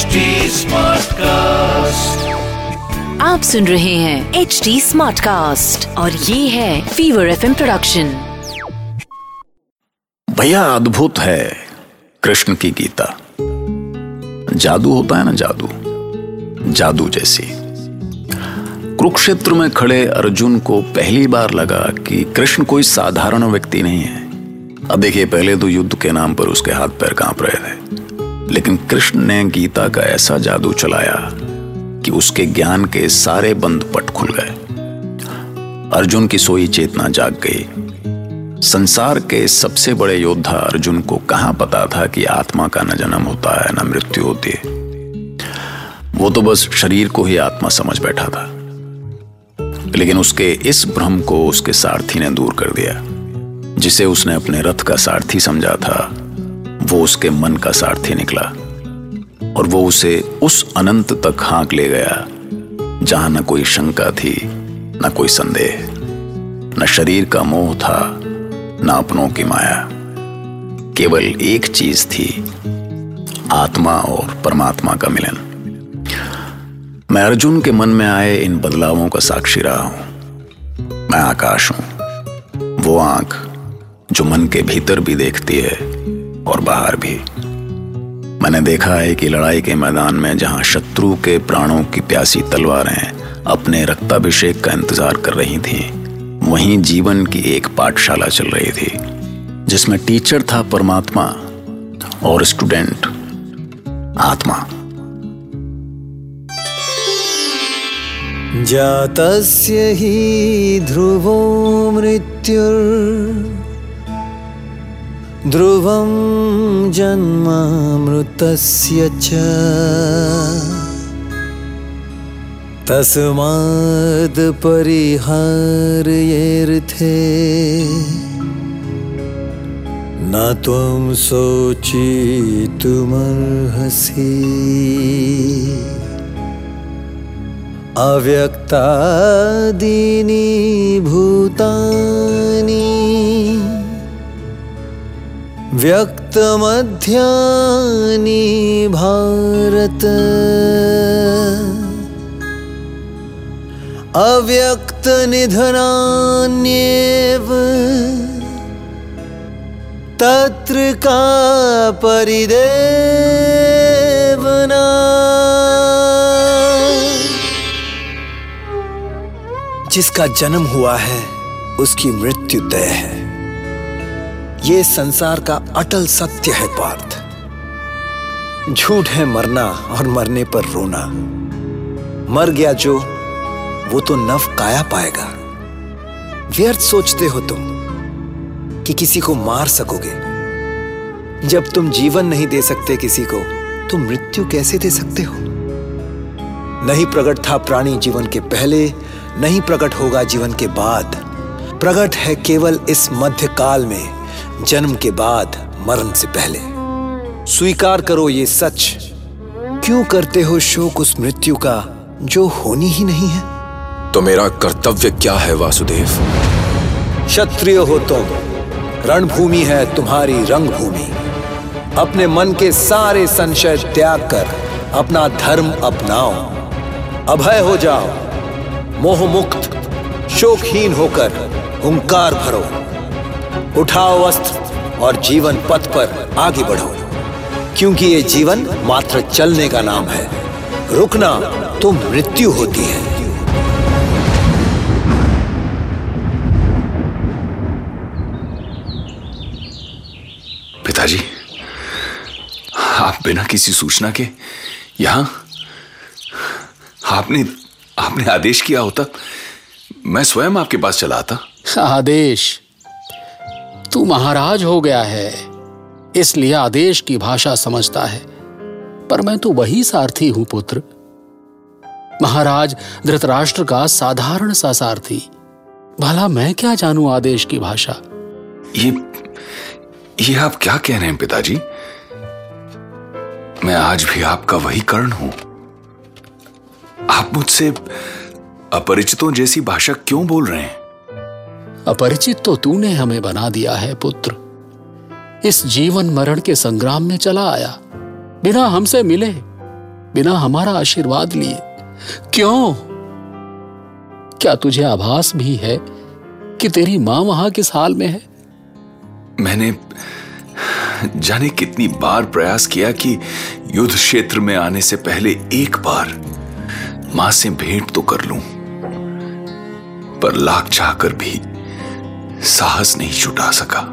HD Smartcast. आप सुन रहे हैं एच डी स्मार्ट कास्ट और ये है फीवर एफ़ प्रोडक्शन भैया अद्भुत है कृष्ण की गीता। जादू होता है ना जादू? जादू जैसी। कुरुक्षेत्र में खड़े अर्जुन को पहली बार लगा कि कृष्ण कोई साधारण व्यक्ति नहीं है। अब देखिए पहले तो युद्ध के नाम पर उसके हाथ पैर काँप रहे थे। लेकिन कृष्ण ने गीता का ऐसा जादू चलाया कि उसके ज्ञान के सारे बंद पट खुल गए। अर्जुन की सोई चेतना जाग गई। संसार के सबसे बड़े योद्धा अर्जुन को कहाँ पता था कि आत्मा का न जन्म होता है, न मृत्यु होती है? वो तो बस शरीर को ही आत्मा समझ बैठा था। लेकिन उसके इस भ्रम को उसके सारथी ने दूर कर दिया, जिसे उसने अपने रथ का सारथी समझा था। वो उसके मन का सारथी निकला और वो उसे उस अनंत तक हाँक ले गया, जहाँ न कोई शंका थी, न कोई संदेह, न शरीर का मोह था, न अपनों की माया। केवल एक चीज़ थी, आत्मा और परमात्मा का मिलन। मैं अर्जुन के मन में आए इन बदलावों का साक्षी रहा हूँ। मैं आकाश हूँ। वो आँख, जो मन के भीतर भी देखती है और बाहर भी। मैंने देखा है कि लड़ाई के मैदान में जहाँ शत्रु के प्राणों की प्यासी तलवारें अपने रक्ताभिषेक का इंतज़ार कर रही थी। वहीं जीवन की एक पाठशाला चल रही थी, जिसमें टीचर था परमात्मा और स्टूडेंट आत्मा। जातस्य हि ध्रुवो मृत्युर्। ध्रुवं जन्मामृतस्य च। तस्माद् परिहार्येऽर्थे न त्वं शोचितुमर्हसि अव्यक्तादीनि भूतानि व्यक्तमध्यानि भारत। अव्यक्त अव्यक्तनिधनान्येव तत्र का परिदेवना। जिसका जन्म हुआ है, उसकी मृत्यु तय है। ये संसार का अटल सत्य है पार्थ। झूठ है मरना और मरने पर रोना। मर गया जो, वो तो नव काया पाएगा। व्यर्थ सोचते हो तुम कि किसी को मार सकोगे। जब तुम जीवन नहीं दे सकते किसी को तो मृत्यु कैसे दे सकते हो? नहीं प्रकट था प्राणी जीवन के पहले, नहीं प्रकट होगा जीवन के बाद। प्रकट है केवल इस मध्यकाल में। जन्म के बाद मरण से पहले। स्वीकार करो ये सच। क्यों करते हो शोक उस मृत्यु का जो होनी ही नहीं है? तो मेरा कर्तव्य क्या है वासुदेव? क्षत्रिय हो तुम। रणभूमि है तुम्हारी रंगभूमि। अपने मन के सारे संशय त्याग कर अपना धर्म अपनाओ। अभय हो जाओ। मोह मुक्त शोकहीन होकर हुंकार भरो। उठाओ वस्त्र और जीवन पथ पर आगे बढ़ो क्योंकि ये जीवन मात्र चलने का नाम है। रुकना तो मृत्यु होती है। पिताजी आप बिना किसी सूचना के यहाँ आपने आपने आदेश किया होता मैं स्वयं आपके पास चला आता। आदेश? तू महाराज हो गया है। इसलिए आदेश की भाषा समझता है। पर मैं तो वही सारथी हूँ, पुत्र। महाराज धृतराष्ट्र का साधारण सा सारथी। भला मैं क्या जानू आदेश की भाषा? ये ये आप क्या कह रहे हैं, पिताजी? मैं आज भी आपका वही कर्ण हूँ। आप मुझसे अपरिचितों जैसी भाषा क्यों बोल रहे हैं? अपरिचित तो तूने हमें बना दिया है, पुत्र। इस जीवन मरण के संग्राम में चला आया। बिना हमसे मिले, बिना हमारा आशीर्वाद लिए। क्यों? क्या तुझे आभास भी है कि तेरी माँ वहाँ किस हाल में है? मैंने जाने कितनी बार प्रयास किया कि युद्ध क्षेत्र में आने से पहले एक बार माँ से भेंट तो कर लूँ, पर लाख चाहकर भी साहस नहीं छुटा सका।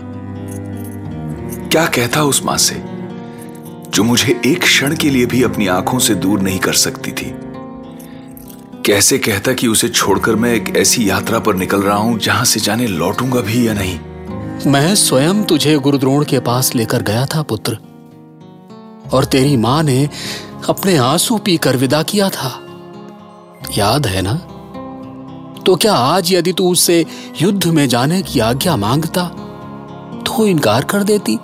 क्या कहता उस माँ से, जो मुझे एक क्षण के लिए भी अपनी आँखों से दूर नहीं कर सकती थी? कैसे कहता कि उसे छोड़कर मैं एक ऐसी यात्रा पर निकल रहा हूँ, जहाँ से जाने लौटूँगा भी या नहीं? मैं स्वयं तुझे गुरुद्रोण के पास लेकर गया था, पुत्र। और तेरी माँ ने अपने आँसू पीकर विदा किया था। याद है ना? तो क्या आज यदि तू उससे युद्ध में जाने की आज्ञा माँगता तो इनकार कर देती?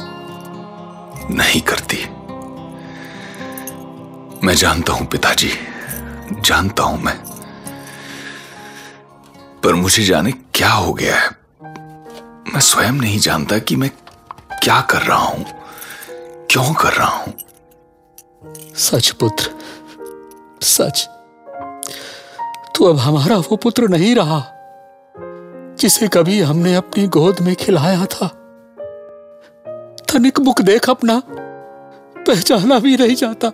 नहीं करती। मैं जानता हूँ पिताजी जानता हूँ मैं। पर मुझे जाने क्या हो गया है? मैं स्वयं नहीं जानता कि मैं क्या कर रहा हूँ क्यों कर रहा हूँ। सच पुत्र सच। तू अब हमारा वो पुत्र नहीं रहा, जिसे कभी हमने अपनी गोद में खिलाया था। तनिक मुख देख अपना, पहचाना भी नहीं जाता।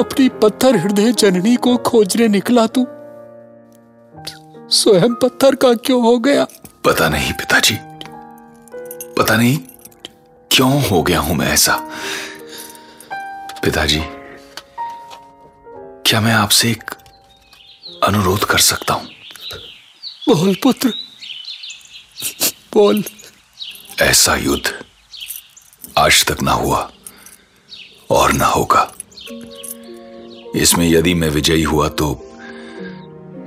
अपनी पत्थर हृदय जननी को खोजने निकला तू। स्वयं पत्थर का क्यों हो गया? पता नहीं पिताजी। पता नहीं क्यों हो गया हूँ मैं ऐसा। पिताजी, क्या मैं आपसे एक अनुरोध कर सकता हूँ। बोल पुत्र। बोल। ऐसा युद्ध आज तक ना हुआ और ना होगा। इसमें यदि मैं विजयी हुआ तो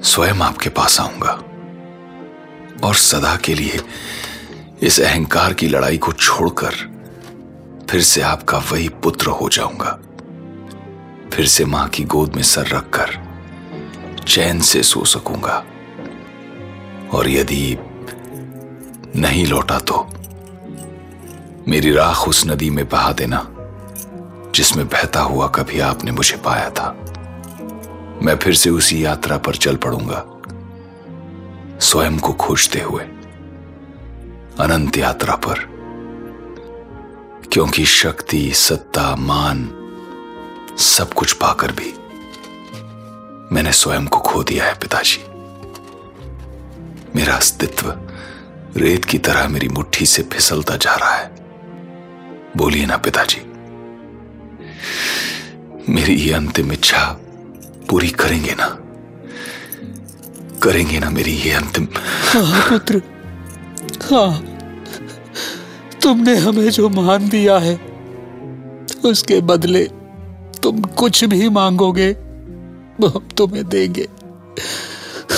स्वयं आपके पास आऊँगा और सदा के लिए इस अहंकार की लड़ाई को छोड़कर फिर से आपका वही पुत्र हो जाऊँगा। फिर से माँ की गोद में सर रखकर चैन से सो सकूँगा। और यदि नहीं लौटा तो मेरी राख उस नदी में बहा देना, जिसमें बहता हुआ कभी आपने मुझे पाया था। मैं फिर से उसी यात्रा पर चल पड़ूँगा, स्वयं को खोजते हुए, अनंत यात्रा पर। क्योंकि शक्ति, सत्ता, मान सब कुछ पाकर भी मैंने स्वयं को खो दिया है, पिताजी। मेरा अस्तित्व रेत की तरह मेरी मुट्ठी से फिसलता जा रहा है। बोलिए ना, पिताजी। मेरी ये अंतिम इच्छा पूरी करेंगे ना? करेंगे ना मेरी ये अंतिम? हाँ पुत्र। हाँ। तुमने हमें जो मान दिया है, उसके बदले तुम कुछ भी मांगोगे हम तुम्हें देंगे।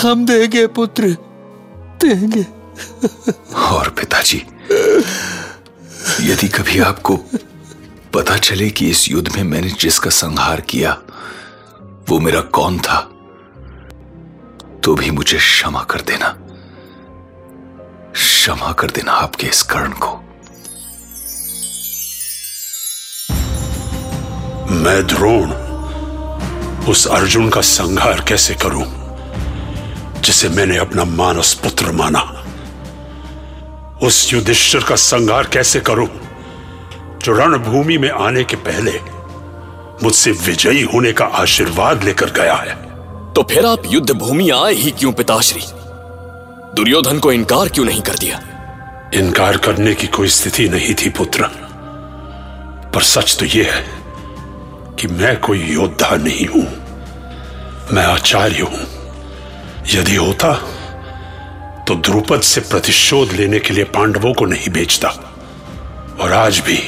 हम देंगे पुत्र। देंगे। और पिताजी यदि कभी आपको पता चले कि इस युद्ध में मैंने जिसका संहार किया वो मेरा कौन था तो भी मुझे क्षमा कर देना। क्षमा कर देना आपके इस कर्ण को। मैं द्रोण उस अर्जुन का संहार कैसे करूँ जिसे मैंने अपना मानस पुत्र माना? उस युधिष्ठिर का संहार कैसे करूँ जो रणभूमि में आने के पहले मुझसे विजयी होने का आशीर्वाद लेकर गया है? तो फिर आप युद्ध भूमि आए ही क्यों पिताश्री? दुर्योधन को इनकार क्यों नहीं कर दिया? इनकार करने की कोई स्थिति नहीं थी पुत्र। पर सच तो यह है कि मैं कोई योद्धा नहीं हूँ। मैं आचार्य हूँ। यदि होता तो द्रुपद से प्रतिशोध लेने के लिए पांडवों को नहीं भेजता। और आज भी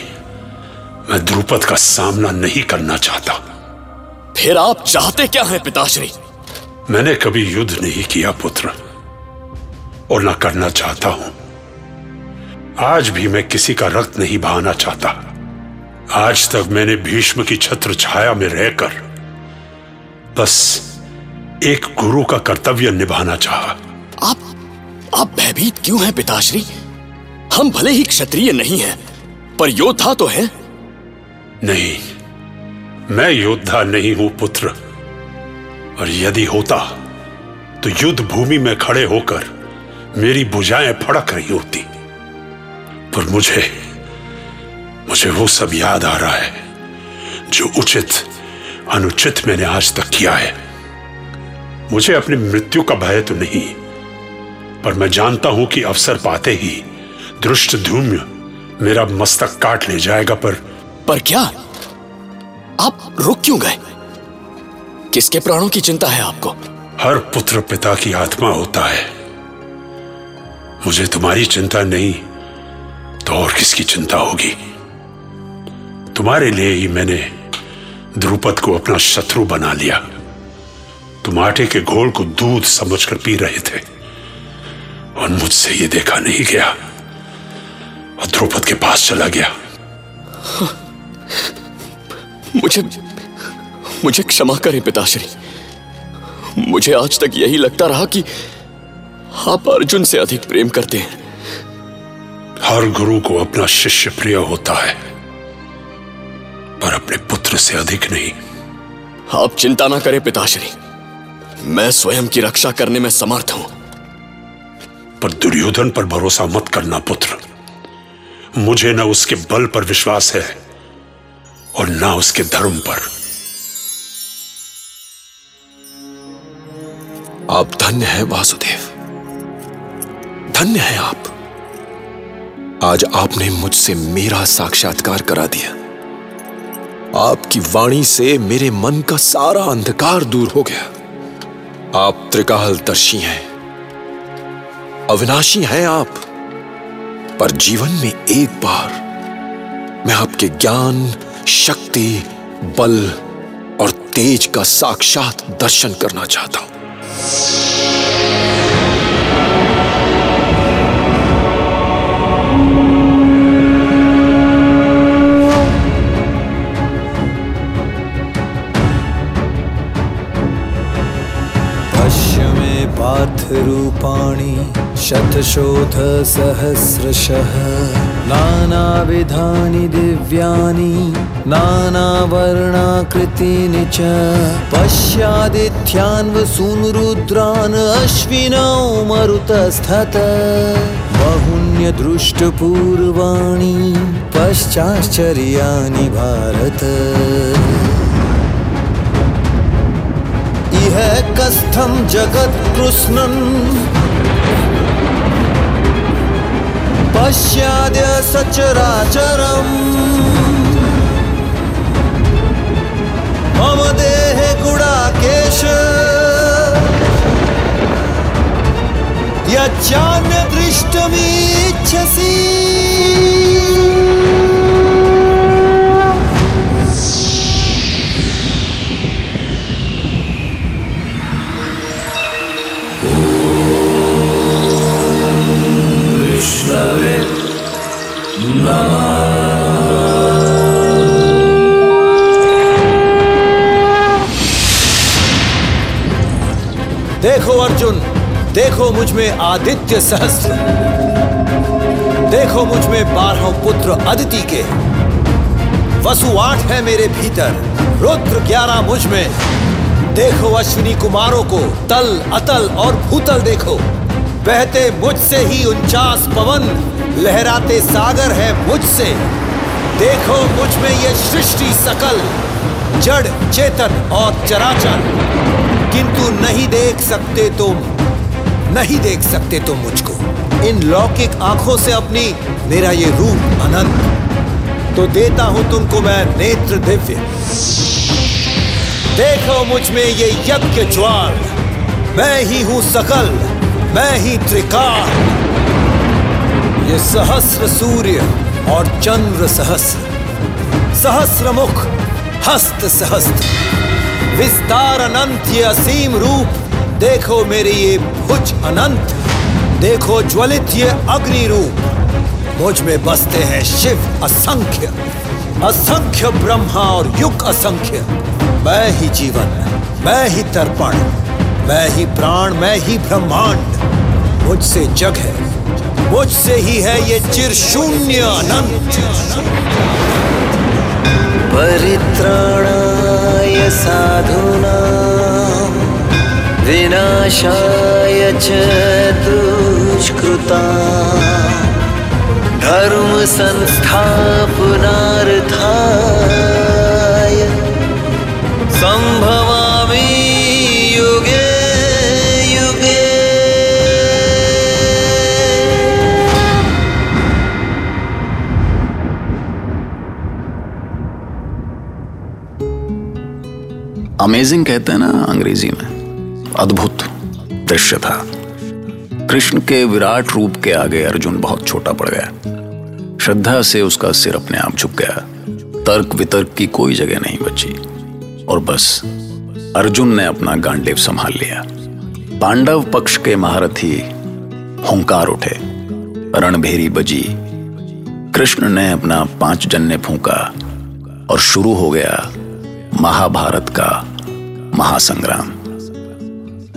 मैं द्रुपद का सामना नहीं करना चाहता। फिर आप चाहते क्या हैं पिताश्री? मैंने कभी युद्ध नहीं किया पुत्र और ना करना चाहता हूँ। आज भी मैं किसी का रक्त नहीं बहाना चाहता। आज तक मैंने भीष्म की छत्र छाया में रहकर बस एक गुरु का कर्तव्य निभाना चाहा। आप आप भयभीत क्यों हैं पिताश्री? हम भले ही क्षत्रिय नहीं हैं पर योद्धा तो हैं। नहीं मैं योद्धा नहीं हूँ पुत्र। और यदि होता तो युद्ध भूमि में खड़े होकर मेरी बुझाएँ फड़क रही होती। पर मुझे मुझे वो सब याद आ रहा है जो उचित अनुचित मैंने आज तक किया है। मुझे अपनी मृत्यु का भय तो नहीं पर मैं जानता हूँ कि अवसर पाते ही दृष्ट धूम्य मेरा मस्तक काट ले जाएगा पर पर क्या? आप रुक क्यों गए? किसके प्राणों की चिंता है आपको? हर पुत्र पिता की आत्मा होता है। मुझे तुम्हारी चिंता नहीं तो और किसकी चिंता होगी? तुम्हारे लिए ही मैंने द्रुपद को अपना शत्रु बना लिया। तुम आटे के घोल को दूध समझकर पी रहे थे और मुझसे ये देखा नहीं गया और द्रुपद के पास चला गया। मुझे मुझे क्षमा करें पिताश्री। मुझे आज तक यही लगता रहा कि आप अर्जुन से अधिक प्रेम करते हैं। हर गुरु को अपना शिष्य प्रिय होता है। पर अपने पुत्र से अधिक नहीं। आप चिंता ना करें पिताश्री। मैं स्वयं की रक्षा करने में समर्थ हूँ। पर दुर्योधन पर भरोसा मत करना पुत्र। मुझे न उसके बल पर विश्वास है और ना उसके धर्म पर। आप धन्य हैं वासुदेव। धन्य हैं आप। आज आपने मुझसे मेरा साक्षात्कार करा दिया। आपकी वाणी से मेरे मन का सारा अंधकार दूर हो गया। आप त्रिकाल दर्शी हैं, अविनाशी हैं आप, पर जीवन में एक बार मैं आपके ज्ञान, शक्ति, बल और तेज का साक्षात दर्शन करना चाहता हूँ। रूपाणि शतशोधसहस्रशः। नानाविधानि दिव्यानि नानावर्णाकृतीनि च। पश्चादिथ्यान्वसूनुरुद्रान् अश्विनौ मरुतस्थत। बहुन्यदृष्टपूर्वाणि पश्चाश्चर्याणि भारत। कस्थं जगत्कृष्णन् पश्याद्य सचराचरम्। मम देहे गुडाकेश। यच्चान्यदृष्टमीच्छसि देखो अर्जुन, देखो मुझमें आदित्य सहस्त्र। देखो मुझमें बारह पुत्र अदिति के। वसु आठ है मेरे भीतर, रुद्र ग्यारह मुझमें। देखो अश्विनी कुमारों को, तल, अतल और भूतल देखो। बहते मुझसे ही उनचास पवन, लहराते सागर है मुझसे। देखो मुझमें ये सृष्टि सकल, जड़, चेतन और चराचर। किंतु नहीं देख सकते तुम। नहीं देख सकते तुम मुझको। इन लौकिक आँखों से अपनी, मेरा ये रूप अनंत। तो देता हूँ तुमको मैं नेत्र दिव्य। देखो मुझमें ये यज्ञ ज्वार मैं ही हूँ सकल, मैं ही त्रिकाल। ये सहस्र सूर्य और चंद्र सहस्र। सहस्र मुख, हस्त सहस्त्र। विस्तार अनंत ये असीम रूप। देखो मेरे ये भुज अनंत। देखो ज्वलित ये अग्नि रूप। मुझमें बसते हैं शिव असंख्य। असंख्य ब्रह्मा और युग असंख्य। मैं ही जीवन, मैं ही तर्पण, मैं ही प्राण, मैं ही ब्रह्मांड। मुझसे जग है, मुझसे ही है ये चिर शून्य अनंत। परित्राणा साधुना। विनाशाय च दुष्कृता। धर्मसंस्थापुनार्थाय। सम्भवा अमेजिंग कहते हैं ना अंग्रेज़ी में। अद्भुत दृश्य था। कृष्ण के विराट रूप के आगे अर्जुन बहुत छोटा पड़ गया। श्रद्धा से उसका सिर अपने आप झुक गया। तर्क वितर्क की कोई जगह नहीं बची। और बस, अर्जुन ने अपना गांडीव संभाल लिया। पांडव पक्ष के महारथी हुंकार उठे। रणभेरी बजी। कृष्ण ने अपना पाँच जन्य फूका और शुरू हो गया महाभारत का महासंग्राम।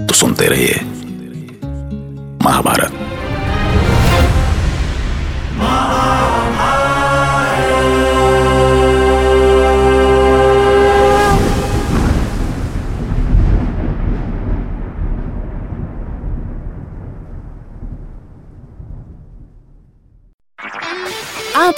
तो सुनते रहिए महाभारत।